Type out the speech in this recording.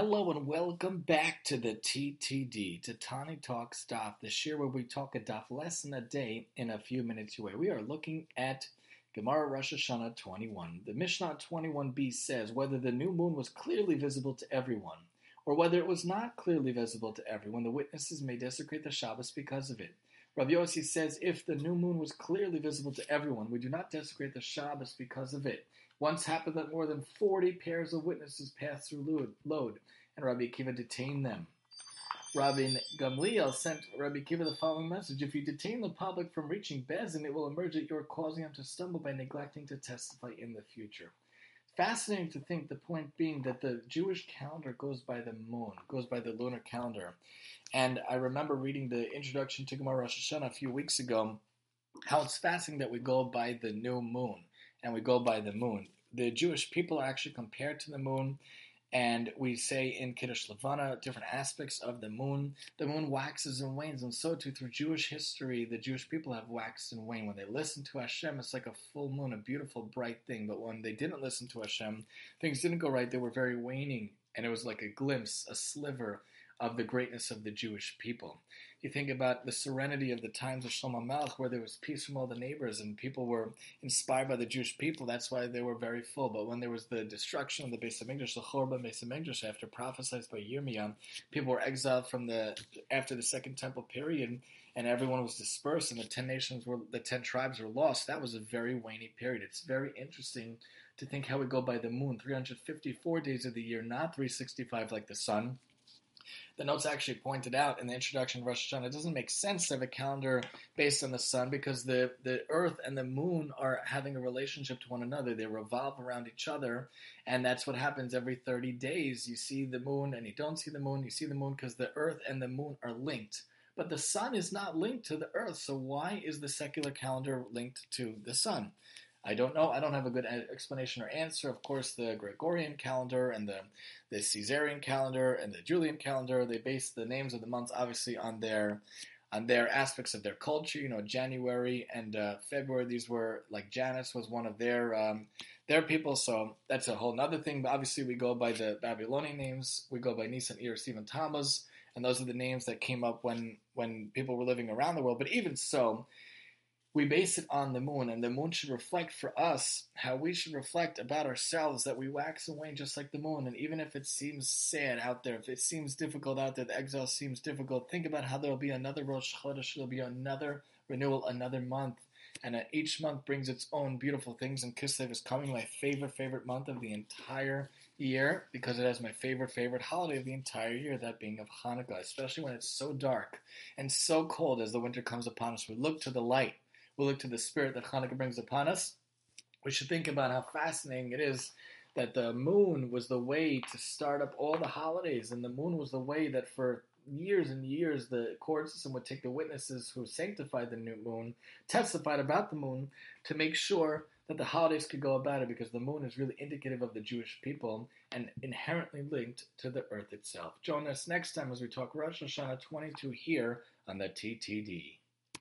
Hello and welcome back to the TTD, to Tani Talks Daf, the share where we talk a daf lesson a day in a few minutes away. We are looking at Gemara Rosh Hashanah 21. The Mishnah 21b says whether the new moon was clearly visible to everyone, or whether it was not clearly visible to everyone, the witnesses may desecrate the Shabbos because of it. Rav Yossi says if the new moon was clearly visible to everyone, we do not desecrate the Shabbos because of it. Once happened that more than 40 pairs of witnesses passed through Lod, and Rabbi Akiva detained them. Rabbi Gamliel sent Rabbi Akiva the following message: If you detain the public from reaching Bezin, it will emerge that you are causing them to stumble by neglecting to testify in the future. Fascinating to think, the point being that the Jewish calendar goes by the moon, goes by the lunar calendar. And I remember reading the introduction to Gemara Rosh Hashanah a few weeks ago, how it's fascinating that we go by the new moon and we go by the moon. The Jewish people are actually compared to the moon, and we say in Kiddush Levana different aspects of the moon. The moon waxes and wanes, and so too through Jewish history, the Jewish people have waxed and waned. When they listen to Hashem, it's like a full moon, a beautiful, bright thing. But when they didn't listen to Hashem, things didn't go right. They were very waning, and it was like a glimpse, a sliver of the greatness of the Jewish people. You think about the serenity of the times of Shlomo Melech, where there was peace from all the neighbors and people were inspired by the Jewish people. That's why they were very full. But when there was the destruction of the Beis Hamikdash, the Chorban Beis Hamikdash, after prophesied by Yirmiyah, people were exiled from the after the Second Temple period, and everyone was dispersed, and the ten nations were the ten tribes were lost. That was a very waning period. It's very interesting to think how we go by the moon, 354 days of the year, not 365 like the sun the notes actually pointed out in the introduction of Rosh Hashanah, it doesn't make sense to have a calendar based on the sun because the, the earth and the moon are having a relationship to one another. They revolve around each other, and that's what happens every 30 days. You see the moon and you don't see the moon. You see the moon because the earth and the moon are linked. But the sun is not linked to the earth, so why is the secular calendar linked to the sun? I don't know. I don't have a good explanation or answer. Of course, the Gregorian calendar and the, the Caesarian calendar and the Julian calendar, they base the names of the months obviously on their on their aspects of their culture. You know, January and uh, February, these were like Janus was one of their um, their people. So that's a whole other thing. But obviously, we go by the Babylonian names. We go by Nisan, Iyar, Sivan, Tammuz, and those are the names that came up when when people were living around the world. But even so, we base it on the moon, and the moon should reflect for us how we should reflect about ourselves that we wax and wane just like the moon. And even if it seems sad out there, if it seems difficult out there, the exile seems difficult, think about how there will be another Rosh Chodesh, there will be another renewal, another month. And uh, each month brings its own beautiful things, and Kislev is coming, my favorite, favorite month of the entire year, because it has my favorite, favorite holiday of the entire year, that being of Hanukkah, especially when it's so dark and so cold as the winter comes upon us. We look to the light we look to the spirit that Hanukkah brings upon us, we should think about how fascinating it is that the moon was the way to start up all the holidays, and the moon was the way that for years and years the court system would take the witnesses who sanctified the new moon, testified about the moon, to make sure that the holidays could go about it because the moon is really indicative of the Jewish people and inherently linked to the earth itself. Join us next time as we talk Rosh Hashanah 22 here on the TTD.